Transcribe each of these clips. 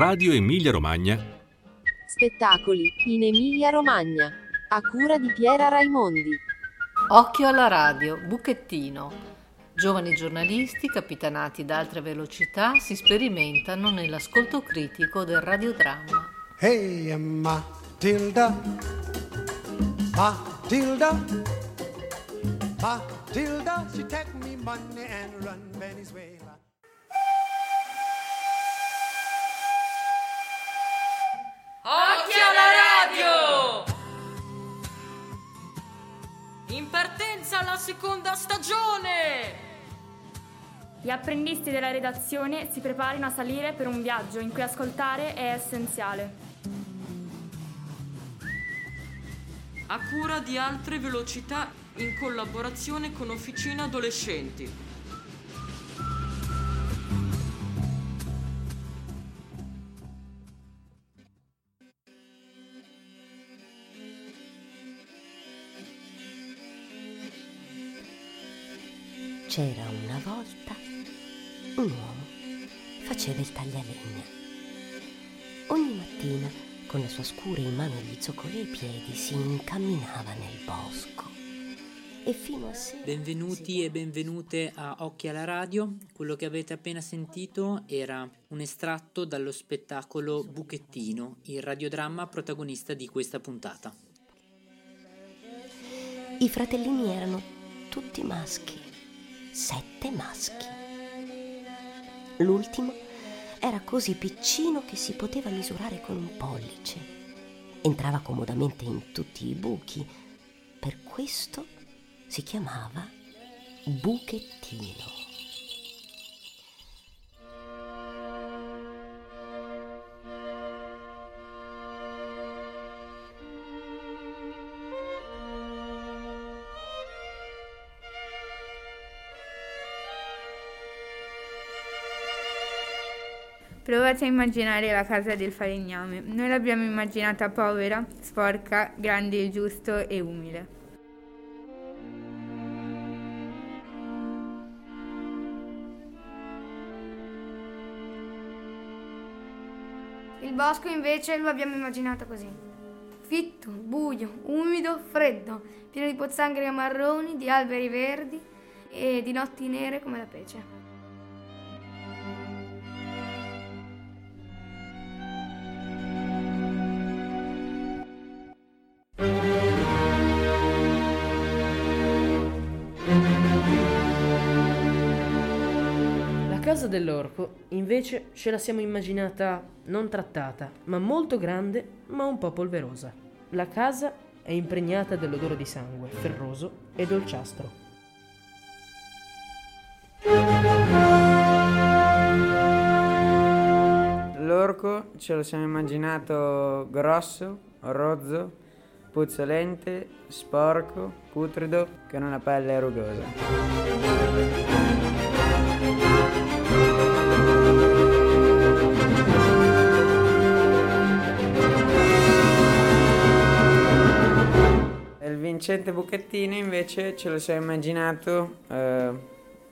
Radio Emilia Romagna. Spettacoli in Emilia Romagna. A cura di Piera Raimondi. Occhio alla radio, Buchettino. Giovani giornalisti, capitanati da altre velocità, si sperimentano nell'ascolto critico del radiodramma. Hey, Matilda, Matilda, Matilda, she take me money and run Venezuela. Partenza la seconda stagione! Gli apprendisti della redazione si preparino a salire per un viaggio in cui ascoltare è essenziale. A cura di altre velocità in collaborazione con Officina Adolescenti. C'era una volta un uomo faceva il taglialegna. Ogni mattina, con la sua scura in mano e gli zoccoli ai piedi, si incamminava nel bosco. E fino a sera... Benvenuti e benvenute a Occhi alla Radio. Quello che avete appena sentito era un estratto dallo spettacolo Buchettino, il radiodramma protagonista di questa puntata. I fratellini erano tutti maschi, sette maschi. L'ultimo era così piccino che si poteva misurare con un pollice. Entrava comodamente in tutti i buchi. Per questo si chiamava Buchettino. Provate a immaginare la casa del falegname. Noi l'abbiamo immaginata povera, sporca, grande e giusto e umile. Il bosco invece lo abbiamo immaginato così. Fitto, buio, umido, freddo, pieno di pozzanghere marroni, di alberi verdi e di notti nere come la pece. Casa dell'orco, invece, ce la siamo immaginata non trattata, ma molto grande, ma un po' polverosa. La casa è impregnata dell'odore di sangue, ferroso e dolciastro. L'orco ce lo siamo immaginato grosso, rozzo, puzzolente, sporco, putrido, con una pelle rugosa. Il vincente Buchettino invece ce lo siamo immaginato eh,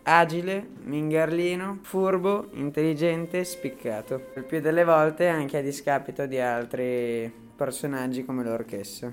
agile, mingarlino, furbo, intelligente, spiccato. Il più delle volte anche a discapito di altri personaggi come l'orchessa.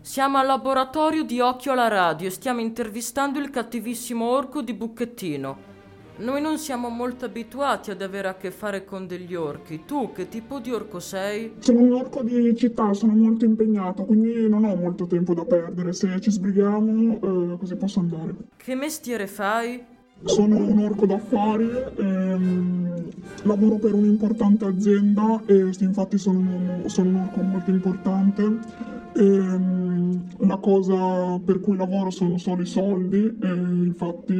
Siamo al laboratorio di Occhio alla Radio e stiamo intervistando il cattivissimo orco di Bucchettino. Noi non siamo molto abituati ad avere a che fare con degli orchi. Tu che tipo di orco sei? Sono un orco di città, sono molto impegnato, quindi non ho molto tempo da perdere. Se ci sbrighiamo, eh, così posso andare. Che mestiere fai? Sono un orco d'affari, ehm, lavoro per un'importante azienda e infatti sono un, sono un orco molto importante. Ehm, la cosa per cui lavoro sono solo i soldi e infatti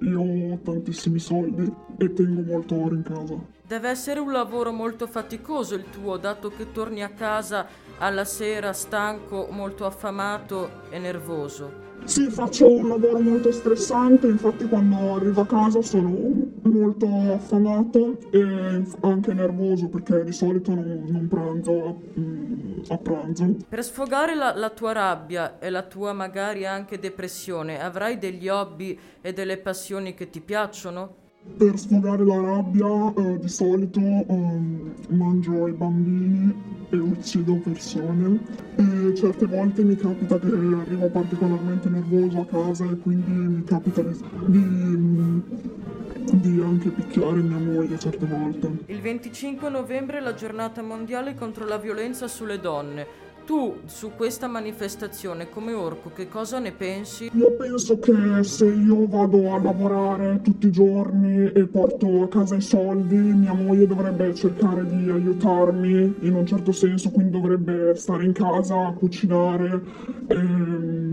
io ho tantissimi soldi e tengo molto oro in casa. Deve essere un lavoro molto faticoso il tuo, dato che torni a casa alla sera stanco, molto affamato e nervoso. Sì, faccio un lavoro molto stressante, infatti quando arrivo a casa sono molto affamato e anche nervoso perché di solito non, non pranzo mm, a pranzo. Per sfogare la, la tua rabbia e la tua magari anche depressione, avrai degli hobby e delle passioni che ti piacciono? Per sfogare la rabbia eh, di solito ehm, mangio i bambini e uccido persone e certe volte mi capita che arrivo particolarmente nervoso a casa e quindi mi capita di, di, di anche picchiare mia moglie certe volte. Il 25 novembre è la giornata mondiale contro la violenza sulle donne. Tu su questa manifestazione come orco che cosa ne pensi? Io penso che se io vado a lavorare tutti i giorni e porto a casa i soldi, mia moglie dovrebbe cercare di aiutarmi in un certo senso, quindi dovrebbe stare in casa a cucinare, ehm,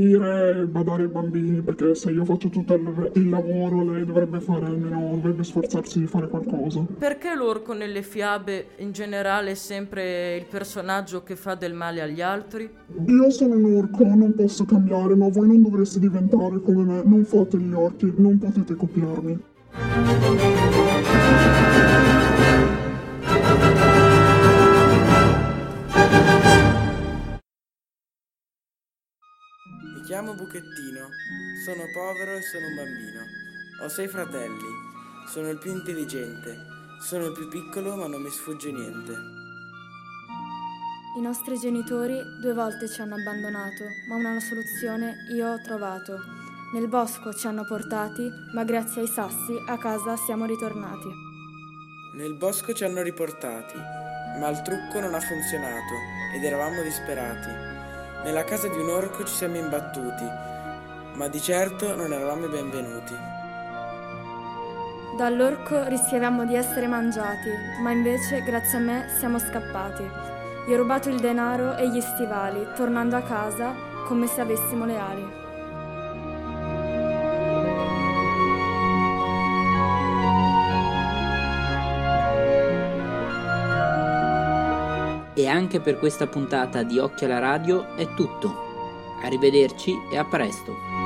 pulire e badare ai bambini, perché se io faccio tutto il, il lavoro lei dovrebbe fare almeno, dovrebbe sforzarsi di fare qualcosa. Perché l'orco nelle fiabe in generale è sempre il personaggio che fa del male agli altri? Io sono un orco, non posso cambiare, ma voi non dovreste diventare come me. Non fate gli orchi, non potete copiarmi. Chiamo Buchettino, sono povero e sono un bambino. Ho sei fratelli, sono il più intelligente, sono il più piccolo ma non mi sfugge niente. I nostri genitori due volte ci hanno abbandonato, ma una soluzione io ho trovato. Nel bosco ci hanno portati, ma grazie ai sassi a casa siamo ritornati. Nel bosco ci hanno riportati, ma il trucco non ha funzionato ed eravamo disperati. Nella casa di un orco ci siamo imbattuti, ma di certo non eravamo i benvenuti. Dall'orco rischiavamo di essere mangiati, ma invece grazie a me siamo scappati. Gli ho rubato il denaro e gli stivali, tornando a casa come se avessimo le ali. E anche per questa puntata di Occhio alla Radio è tutto. Arrivederci e a presto.